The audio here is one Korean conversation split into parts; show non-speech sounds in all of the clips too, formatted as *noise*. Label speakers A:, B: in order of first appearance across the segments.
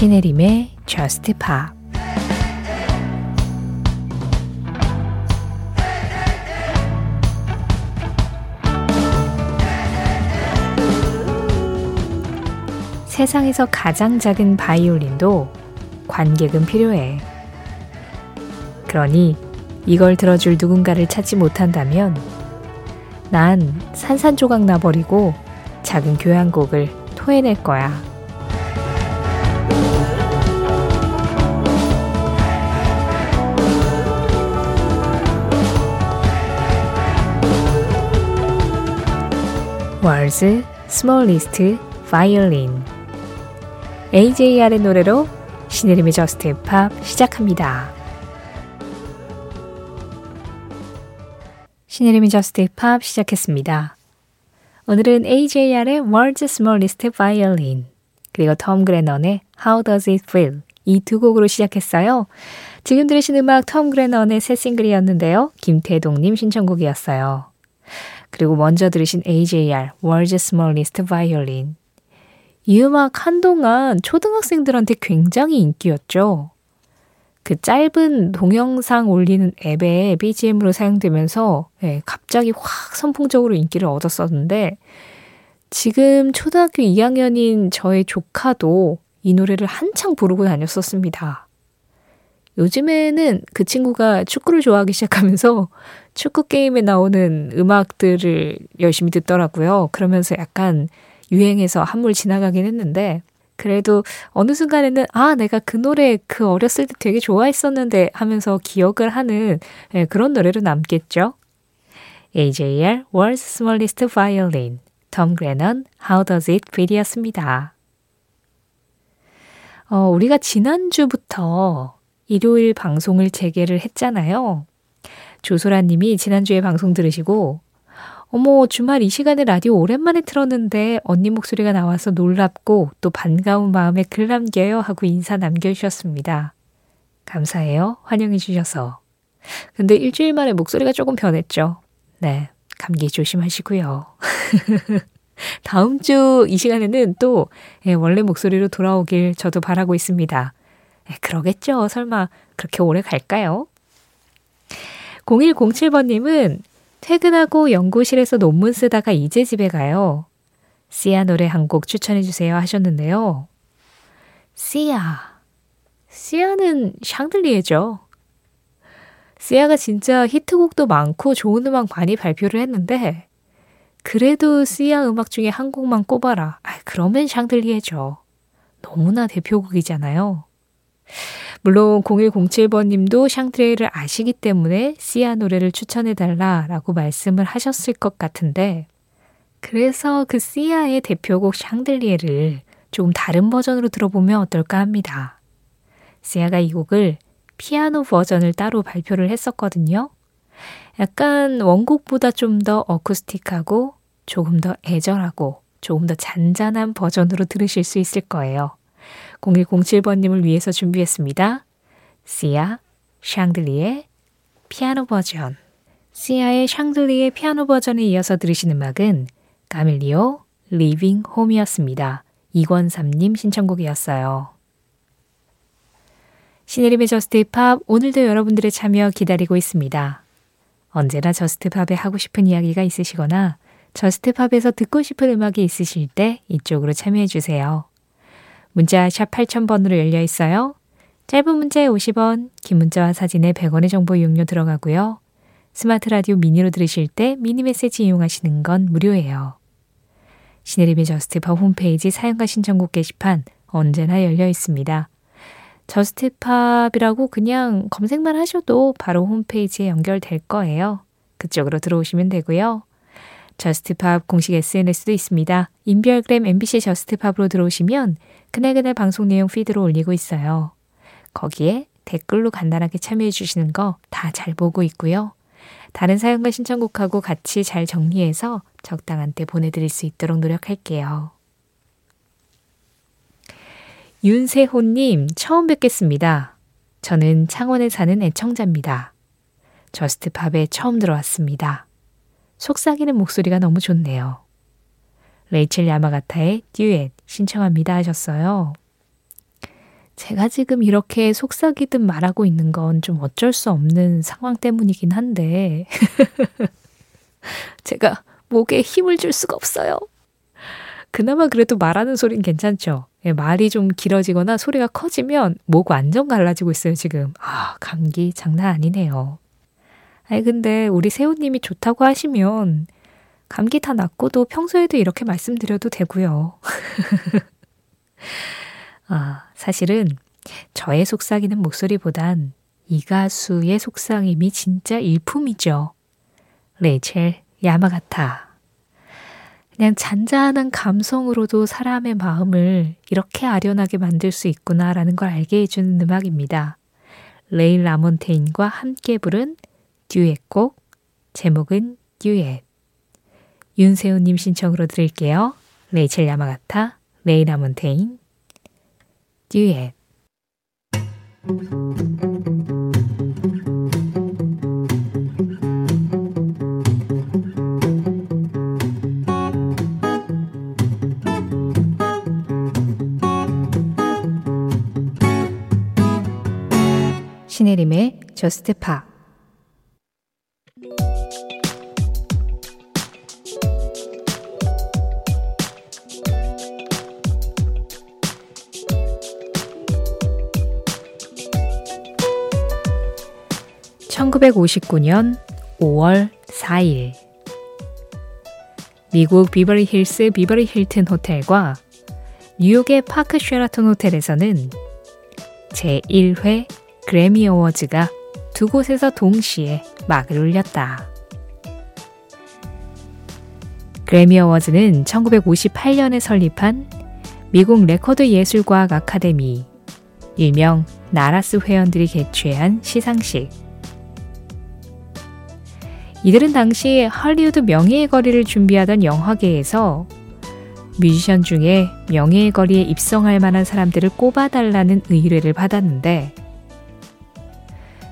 A: 신혜림의 Just Pop 세상에서 가장 작은 바이올린도 관객은 필요해. 그러니 이걸 들어줄 누군가를 찾지 못한다면 난 산산조각 나버리고 작은 교향곡을 토해낼 거야. 월즈 스몰리스트 바이올린 AJR의 노래로 신혜림의 저스트 팝 시작합니다. 신혜림의 저스트 팝 시작했습니다. 오늘은 AJR의 World's Smallest Violin 그리고 톰 그레넌의 How Does It Feel 이 두 곡으로 시작했어요. 지금 들으신 음악 톰 그레넌의 새 싱글이었는데요. 김태동님 신청곡이었어요. 그리고 먼저 들으신 AJR World's Smallest Violin 이 음악 한동안 초등학생들한테 굉장히 인기였죠. 그 짧은 동영상 올리는 앱에 BGM으로 사용되면서 네, 갑자기 확 선풍적으로 인기를 얻었었는데 지금 초등학교 2학년인 저의 조카도 이 노래를 한창 부르고 다녔었습니다. 요즘에는 그 친구가 축구를 좋아하기 시작하면서 축구 게임에 나오는 음악들을 열심히 듣더라고요. 그러면서 약간 유행해서 한물 지나가긴 했는데 그래도 어느 순간에는 아 내가 그 노래 그 어렸을 때 되게 좋아했었는데 하면서 기억을 하는 네, 그런 노래로 남겠죠. AJR World's Smallest Violin 톰 그레넌 How Does It Feel이었습니다. 어, 우리가 지난주부터 일요일 방송을 재개를 했잖아요. 조소라 님이 지난주에 방송 들으시고 어머, 주말 이 시간에 라디오 오랜만에 틀었는데 언니 목소리가 나와서 놀랍고 또 반가운 마음에 글 남겨요 하고 인사 남겨주셨습니다. 감사해요. 환영해 주셔서. 근데 일주일 만에 목소리가 조금 변했죠. 네. 감기 조심하시고요. *laughs* 다음 주 이 시간에는 또 예, 원래 목소리로 돌아오길 저도 바라고 있습니다. 예, 그러겠죠. 설마 그렇게 오래 갈까요? 0107번님은 퇴근하고 연구실에서 논문 쓰다가 이제 집에 가요. 시아 노래 한 곡 추천해 주세요 하셨는데요. 시아. 시아는 샹들리에죠. 시아가 진짜 히트곡도 많고 좋은 음악 많이 발표를 했는데 그래도 시아 음악 중에 한 곡만 꼽아라. 아, 그러면 샹들리에죠. 너무나 대표곡이잖아요. 물론 0107번 님도 샹트레이를 아시기 때문에 시아 노래를 추천해달라라고 말씀을 하셨을 것 같은데 그래서 그 시아의 대표곡 샹들리에를 조금 다른 버전으로 들어보면 어떨까 합니다. 시아가 이 곡을 피아노 버전을 따로 발표를 했었거든요. 약간 원곡보다 좀 더 어쿠스틱하고 조금 더 애절하고 조금 더 잔잔한 버전으로 들으실 수 있을 거예요. 0107번님을 위해서 준비했습니다. 시아, 샹들리의 피아노 버전. 시아의 샹들리의 피아노 버전에 이어서 들으신 음악은 가밀리오 Leaving Home이었습니다. 이권삼님 신청곡이었어요. 신혜림의 Just Pop 오늘도 여러분들의 참여 기다리고 있습니다. 언제나 Just Pop에 하고 싶은 이야기가 있으시거나 Just Pop에서 듣고 싶은 음악이 있으실 때 이쪽으로 참여해 주세요. 문자 샵 8000번으로 열려 있어요. 짧은 문자에 50원, 긴 문자와 사진에 100원의 정보 이용료 들어가고요. 스마트 라디오 미니로 들으실 때 미니 메시지 이용하시는 건 무료예요. 신혜림의 Just Pop 홈페이지 사연과 신청곡 게시판 언제나 열려 있습니다. Just Pop이라고 그냥 검색만 하셔도 바로 홈페이지에 연결될 거예요. 그쪽으로 들어오시면 되고요. Just Pop 공식 SNS도 있습니다. 인별그램 MBC Just Pop으로 들어오시면 그날그날 방송 내용 피드로 올리고 있어요. 거기에 댓글로 간단하게 참여해 주시는 거 다 잘 보고 있고요. 다른 사연과 신청곡하고 같이 잘 정리해서 적당한 때 보내드릴 수 있도록 노력할게요. 윤세호님, 처음 뵙겠습니다. 저는 창원에 사는 애청자입니다. 저스트팝에 처음 들어왔습니다. 속삭이는 목소리가 너무 좋네요. 레이첼 야마가타의 듀엣 신청합니다 하셨어요. 제가 지금 이렇게 속삭이듯 말하고 있는 건 좀 어쩔 수 없는 상황 때문이긴 한데, *laughs* 제가 목에 힘을 줄 수가 없어요. 그나마 그래도 말하는 소리는 괜찮죠. 예, 말이 좀 길어지거나 소리가 커지면 목 완전 갈라지고 있어요, 지금. 아, 감기 장난 아니네요. 아니, 근데 우리 세호님이 좋다고 하시면 감기 다 낫고도 평소에도 이렇게 말씀드려도 되고요. *laughs* 아, 사실은 저의 속삭이는 목소리보단 이 가수의 속삭임이 진짜 일품이죠. 레이첼 야마가타. 그냥 잔잔한 감성으로도 사람의 마음을 이렇게 아련하게 만들 수 있구나라는 걸 알게 해주는 음악입니다. 레일 라몬테인과 함께 부른 듀엣곡, 제목은 듀엣. 윤세훈님 신청으로 드릴게요. 레이첼 야마가타, 레일 라몬테인, 듀엣. 신혜림의 저스트 파 (1959년 5월 4일) 미국 비버리 힐스 비버리 힐튼 호텔과 뉴욕의 파크 쉐라톤 호텔에서는 제1회 그래미 어워즈가 두 곳에서 동시에 막을 울렸다. 그래미 어워즈는 1958년에 설립한 미국 레코드 예술과학 아카데미, 일명 나라스 회원들이 개최한 시상식. 이들은 당시 할리우드 명예의 거리를 준비하던 영화계에서 뮤지션 중에 명예의 거리에 입성할 만한 사람들을 꼽아달라는 의뢰를 받았는데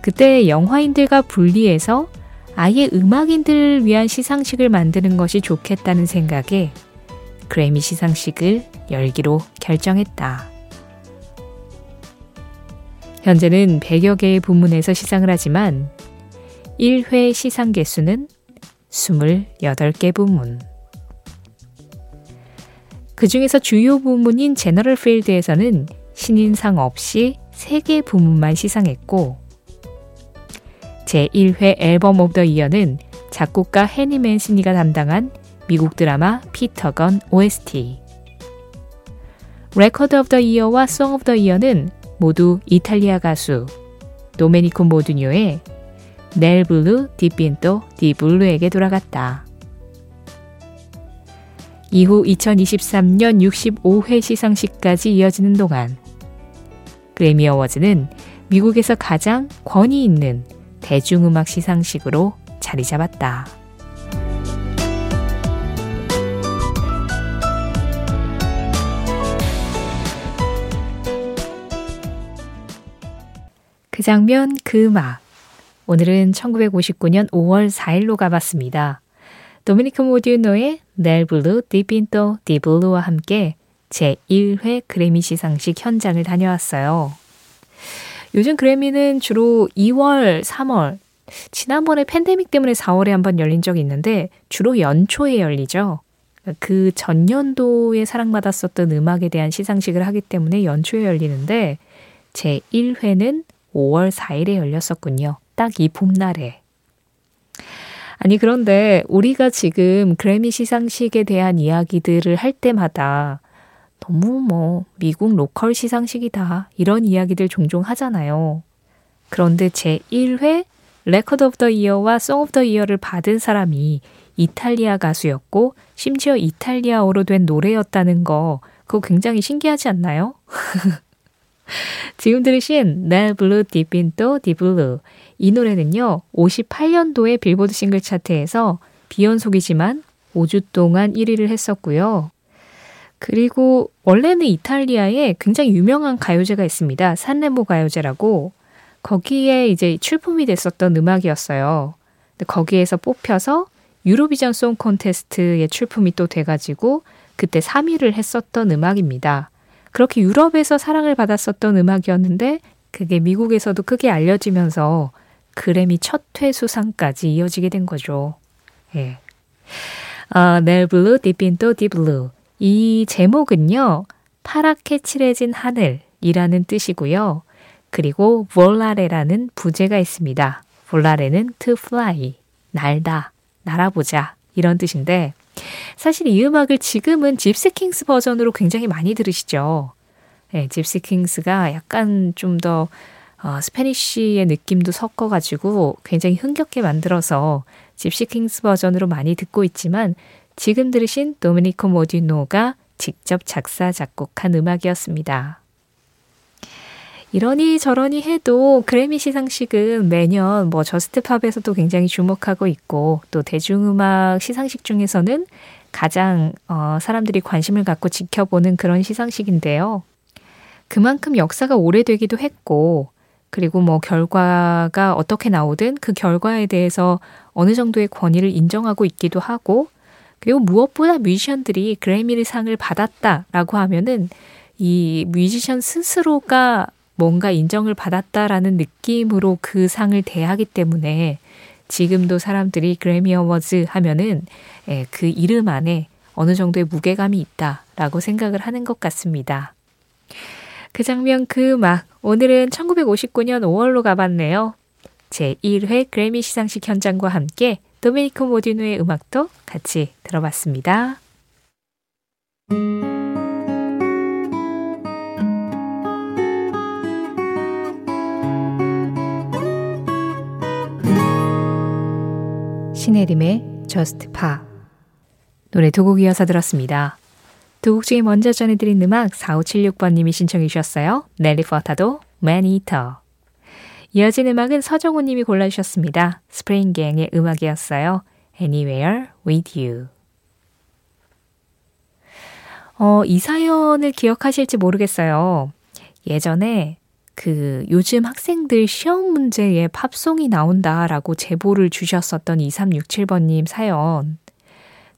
A: 그때 영화인들과 분리해서 아예 음악인들을 위한 시상식을 만드는 것이 좋겠다는 생각에 그래미 시상식을 열기로 결정했다. 현재는 100여 개의 부문에서 시상을 하지만 1회 시상 개수는 28개 부문. 그 중에서 주요 부문인 General Field에서는 신인상 없이 3개 부문만 시상했고, 제1회 Album of the Year는 작곡가 헨리 맨시니가 담당한 미국 드라마 Peter Gunn OST. Record of the Year와 Song of the Year는 모두 이탈리아 가수 도메니코 모두뇨의 Nel blu dipinto di blu에게 돌아갔다. 이후 2023년 65회 시상식까지 이어지는 동안 그래미 어워즈는 미국에서 가장 권위 있는 대중음악 시상식으로 자리 잡았다. 그 장면, 그 음악. 오늘은 1959년 5월 4일로 가봤습니다. 도미니코 모두뇨의 Nel blu dipinto di blu와 함께 제1회 그래미 시상식 현장을 다녀왔어요. 요즘 그래미는 주로 2월, 3월, 지난번에 팬데믹 때문에 4월에 한번 열린 적이 있는데 주로 연초에 열리죠. 그 전년도에 사랑받았었던 음악에 대한 시상식을 하기 때문에 연초에 열리는데 제 1회는 5월 4일에 열렸었군요. 딱 이 봄날에. 아니, 그런데 우리가 지금 그래미 시상식에 대한 이야기들을 할 때마다 너무 뭐 미국 로컬 시상식이다. 이런 이야기들 종종 하잖아요. 그런데 제 1회 Record of the Year와 Song of the Year를 받은 사람이 이탈리아 가수였고 심지어 이탈리아어로 된 노래였다는 거 그거 굉장히 신기하지 않나요? *laughs* *laughs* 지금 들으신 Nel blu dipinto di blu 이 노래는요 58년도에 빌보드 싱글 차트에서 비연속이지만 5주 동안 1위를 했었고요. 그리고 원래는 이탈리아에 굉장히 유명한 가요제가 있습니다. 산레모 가요제라고 거기에 이제 출품이 됐었던 음악이었어요. 거기에서 뽑혀서 유로비전 송 콘테스트에 출품이 또 돼가지고 그때 3위를 했었던 음악입니다. 그렇게 유럽에서 사랑을 받았었던 음악이었는데 그게 미국에서도 크게 알려지면서 그래미 첫 회 수상까지 이어지게 된 거죠. 예. 아, Nel blu, dipinto di blu. 이 제목은요, 파랗게 칠해진 하늘이라는 뜻이고요. 그리고 Volare라는 부제가 있습니다. Volare는 to fly, 날다, 날아보자 이런 뜻인데 사실 이 음악을 지금은 집시킹스 버전으로 굉장히 많이 들으시죠. 네, 집시킹스가 약간 좀더 어, Spanish의 느낌도 섞어가지고 굉장히 흥겹게 만들어서 집시킹스 버전으로 많이 듣고 있지만 지금 들으신 도미니코 모두뇨가 직접 작사, 작곡한 음악이었습니다. 이러니 저러니 해도 그래미 시상식은 매년 뭐 저스트팝에서도 굉장히 주목하고 있고 또 대중음악 시상식 중에서는 가장 어, 사람들이 관심을 갖고 지켜보는 그런 시상식인데요. 그만큼 역사가 오래되기도 했고 그리고 뭐 결과가 어떻게 나오든 그 결과에 대해서 어느 정도의 권위를 인정하고 있기도 하고 그리고 무엇보다 뮤지션들이 그래미를 상을 받았다라고 하면은 이 뮤지션 스스로가 뭔가 인정을 받았다라는 느낌으로 그 상을 대하기 때문에 지금도 사람들이 그래미 어워즈 하면은 예, 그 이름 안에 어느 정도의 무게감이 있다라고 생각을 하는 것 같습니다. 그 장면 그 음악 오늘은 1959년 5월로 가봤네요. 제1회 그래미 시상식 현장과 함께 도메니코 모디노의 음악도 같이 들어봤습니다. 신혜림의 Just Pa 노래 두 곡 이어서 들었습니다. 두 곡 중에 먼저 전해드린 음악 4576번님이 신청해 주셨어요. 넬리 퍼타도 Man Eater 이어진 음악은 서정호 님이 골라주셨습니다. 스프링갱의 음악이었어요. Anywhere with you. 어, 이 사연을 기억하실지 모르겠어요. 예전에 그 요즘 학생들 시험 문제에 팝송이 나온다라고 제보를 주셨었던 2367번님 사연.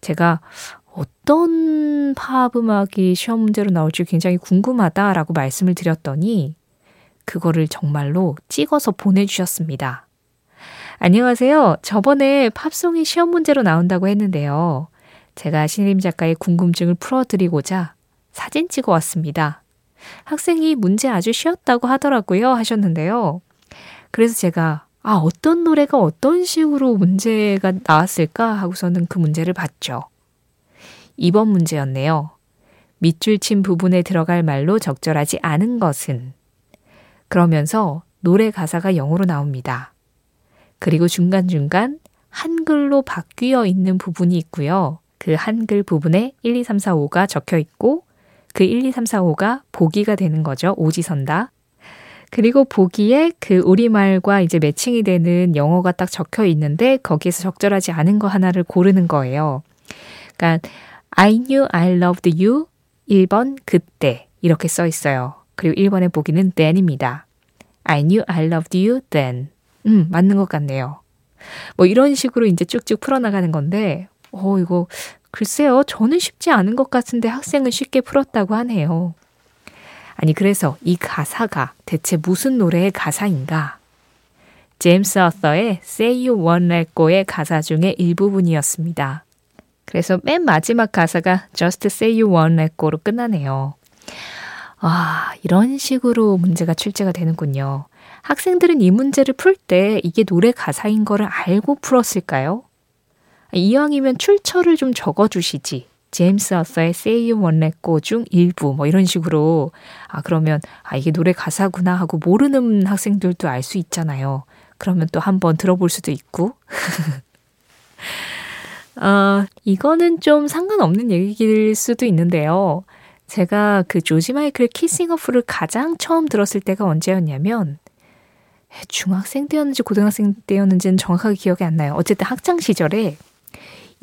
A: 제가 어떤 팝 음악이 시험 문제로 나올지 굉장히 궁금하다라고 말씀을 드렸더니 그거를 정말로 찍어서 보내주셨습니다. 안녕하세요. 저번에 팝송이 시험 문제로 나온다고 했는데요. 제가 신림 작가의 궁금증을 풀어드리고자 사진 찍어 왔습니다. 학생이 문제 아주 쉬웠다고 하더라고요. 하셨는데요. 그래서 제가 아, 어떤 노래가 어떤 식으로 문제가 나왔을까 하고서는 그 문제를 봤죠. 2번 문제였네요. 밑줄 친 부분에 들어갈 말로 적절하지 않은 것은 그러면서 노래 가사가 영어로 나옵니다. 그리고 중간중간 한글로 바뀌어 있는 부분이 있고요. 그 한글 부분에 1, 2, 3, 4, 5가 적혀 있고 그 1, 2, 3, 4, 5가 보기가 되는 거죠. 오지선다. 그리고 보기에 그 우리말과 이제 매칭이 되는 영어가 딱 적혀 있는데 거기에서 적절하지 않은 거 하나를 고르는 거예요. 그러니까 I knew I loved you 1번 그때 이렇게 써 있어요. 그리고 1번의 보기는 then입니다. I knew I loved you then. 음, 맞는 것 같네요. 뭐 이런 식으로 이제 쭉쭉 풀어나가는 건데, 어, 이거, 글쎄요. 저는 쉽지 않은 것 같은데 학생은 쉽게 풀었다고 하네요. 아니, 그래서 이 가사가 대체 무슨 노래의 가사인가? 제임스 어서의 Say You Won't Let Go의 가사 중의 일부분이었습니다. 그래서 맨 마지막 가사가 Just Say You Won't Let Go로 끝나네요. 아, 이런 식으로 문제가 출제가 되는군요. 학생들은 이 문제를 풀 때 이게 노래 가사인 거를 알고 풀었을까요? 이왕이면 출처를 좀 적어주시지. 제임스 어서의 Say You Won't Let Go 중 일부 뭐 이런 식으로 아 그러면 아 이게 노래 가사구나 하고 모르는 학생들도 알 수 있잖아요. 그러면 또 한번 들어볼 수도 있고. *laughs* 어, 이거는 좀 상관없는 얘기일 수도 있는데요. 제가 그 조지 마이클 키싱 어프를 가장 처음 들었을 때가 언제였냐면 중학생 때였는지 고등학생 때였는지는 정확하게 기억이 안 나요. 어쨌든 학창 시절에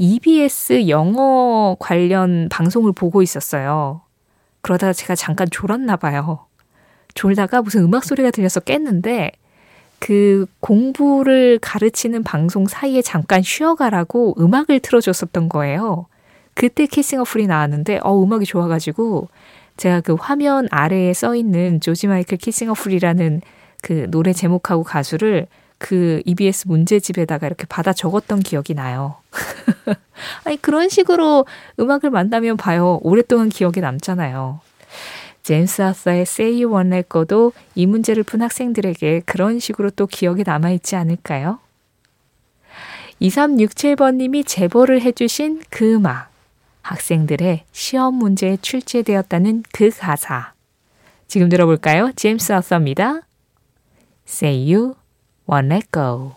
A: EBS 영어 관련 방송을 보고 있었어요. 그러다가 제가 잠깐 졸았나 봐요. 졸다가 무슨 음악 소리가 들려서 깼는데 그 공부를 가르치는 방송 사이에 잠깐 쉬어가라고 음악을 틀어줬었던 거예요. 그때 키싱 어플이 나왔는데 어 음악이 좋아가지고 제가 그 화면 아래에 써 있는 조지 마이클 키싱어풀이라는 그 노래 제목하고 가수를 그 EBS 문제집에다가 이렇게 받아 적었던 기억이 나요. *laughs* 아니, 그런 식으로 음악을 만나면 봐요. 오랫동안 기억에 남잖아요. 제임스 아서의 Say You Let Go도 이 문제를 푼 학생들에게 그런 식으로 또 기억에 남아있지 않을까요? 2367번님이 제보를 해주신 그 음악. 학생들의 시험 문제에 출제되었다는 그 가사. 지금 들어볼까요? 제임스 아서입니다. Say You Go.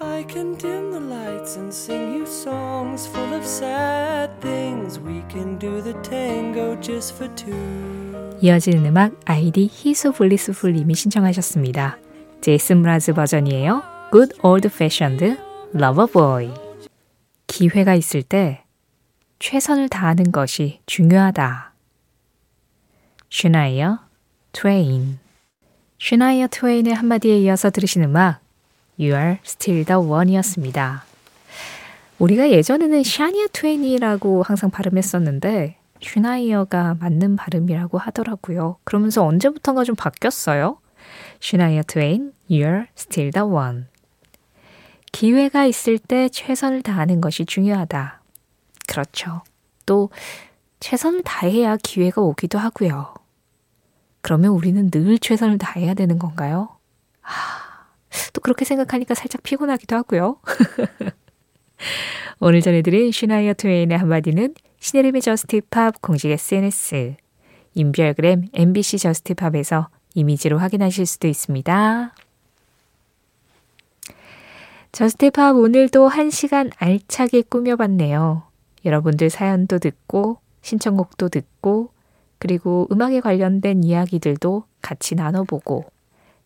A: I can dim the lights and sing you songs full of sad things. We can do the tango just for two. 이어지는 음악 아이디 히소 블리스풀님이 신청하셨습니다. 제이슨 므라즈 버전이에요. Good Old Fashioned Lover Boy. 기회가 있을 때 최선을 다하는 것이 중요하다. 슈나이어 트웨인. 슈나이어 트웨인의 한마디에 이어서 들으신 음악 You are still the one이었습니다. 우리가 예전에는 샤니아 트웨인이라고 항상 발음했었는데 슈나이어가 맞는 발음이라고 하더라고요. 그러면서 언제부턴가 좀 바뀌었어요. 슈나이어 트웨인, You're still the one. 기회가 있을 때 최선을 다하는 것이 중요하다. 그렇죠. 또 최선을 다해야 기회가 오기도 하고요. 그러면 우리는 늘 최선을 다해야 되는 건가요? 하, 또 그렇게 생각하니까 살짝 피곤하기도 하고요. *laughs* 오늘 전해드린 슈나이어 트웨인의 한마디는 신혜림의 JUST POP 공식 SNS, 인별그램 MBC 저스티팝에서 이미지로 확인하실 수도 있습니다. 저스티팝 오늘도 한 시간 알차게 꾸며봤네요. 여러분들 사연도 듣고, 신청곡도 듣고, 그리고 음악에 관련된 이야기들도 같이 나눠보고,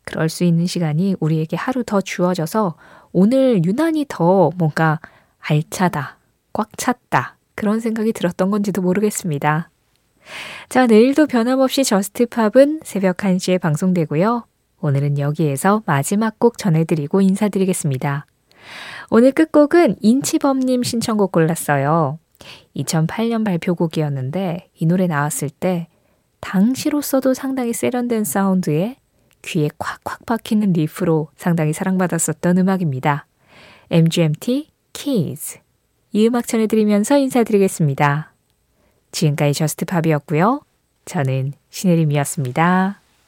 A: 그럴 수 있는 시간이 우리에게 하루 더 주어져서 오늘 유난히 더 뭔가 알차다, 꽉 찼다, 그런 생각이 들었던 건지도 모르겠습니다. 자, 내일도 변함없이 저스트팝은 새벽 1시에 방송되고요. 오늘은 여기에서 마지막 곡 전해드리고 인사드리겠습니다. 오늘 끝곡은 인치범님 신청곡 골랐어요. 2008년 발표곡이었는데 이 노래 나왔을 때 당시로서도 상당히 세련된 사운드에 귀에 콱콱 박히는 리프로 상당히 사랑받았었던 음악입니다. MGMT Keys 이 음악 전해드리면서 인사드리겠습니다. 지금까지 저스트팝이었고요. 저는 신혜림이었습니다.